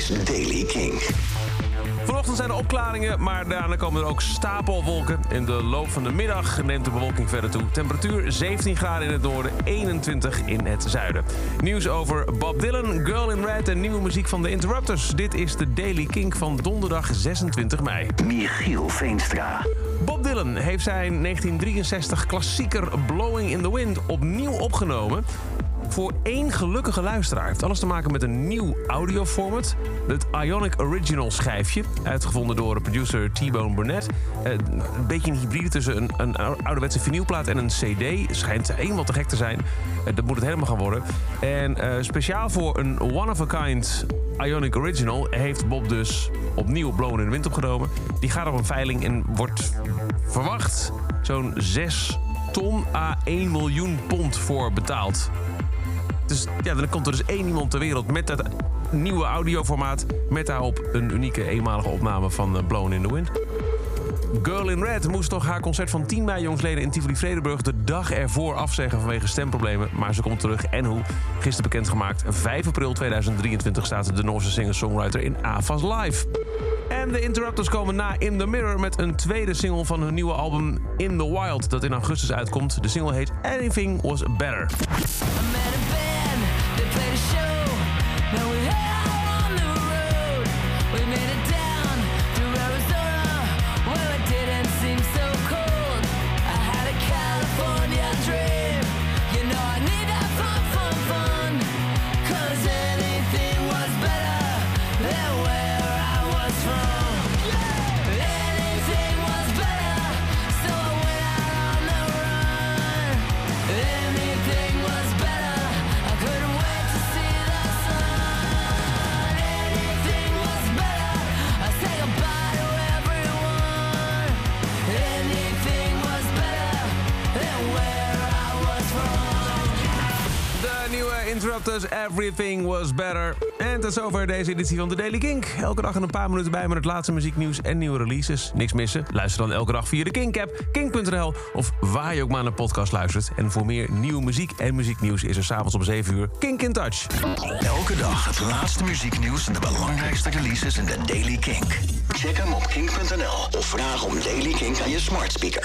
is Daily King. Vanochtend zijn er opklaringen, maar daarna komen er ook stapelwolken. In de loop van de middag neemt de bewolking verder toe. Temperatuur 17 graden in het noorden, 21 in het zuiden. Nieuws over Bob Dylan, Girl in Red en nieuwe muziek van de Interrupters. Dit is de Daily Kink van donderdag 26 mei. Michiel Veenstra. Bob Dylan heeft zijn 1963 klassieker Blowing in the Wind opnieuw opgenomen voor één gelukkige luisteraar. Heeft alles te maken met een nieuw audioformat. Het Ionic Original schijfje. Uitgevonden door producer T-Bone Burnett. Eh, een beetje een hybride tussen een, een ouderwetse vinylplaat en een cd. Schijnt helemaal te gek te zijn. Eh, dat moet het helemaal gaan worden. En eh, speciaal voor een one-of-a-kind Ionic Original... heeft Bob dus opnieuw Blown in the Wind opgenomen. Die gaat op een veiling en wordt verwacht zo'n 6 ton à 1 miljoen pond voor betaald. Dus ja, dan komt er dus één iemand ter wereld met dat nieuwe audioformaat... met daarop een unieke eenmalige opname van uh, Blown in the Wind. Girl in Red moest toch haar concert van 10 mei jongsleden in Tivoli-Vredenburg... de dag ervoor afzeggen vanwege stemproblemen. Maar ze komt terug. En hoe? Gisteren bekendgemaakt. 5 april 2023 staat de Noorse singer-songwriter in AFAS Live. En de Interrupters komen na In The Mirror met een tweede single van hun nieuwe album In The Wild... dat in augustus uitkomt. De single heet Anything Was Better. Interrupters, Everything Was Better. En tot zover deze editie van de Daily Kink. Elke dag een paar minuten bij met het laatste muzieknieuws en nieuwe releases. Niks missen? Luister dan elke dag via de Kink-app, kink.nl... of waar je ook maar naar een podcast luistert. En voor meer nieuwe muziek en muzieknieuws is er s'avonds om 7 uur Kink in Touch. Elke dag het laatste muzieknieuws en de belangrijkste releases in de Daily Kink. Check hem op kink.nl of vraag om Daily Kink aan je smart speaker.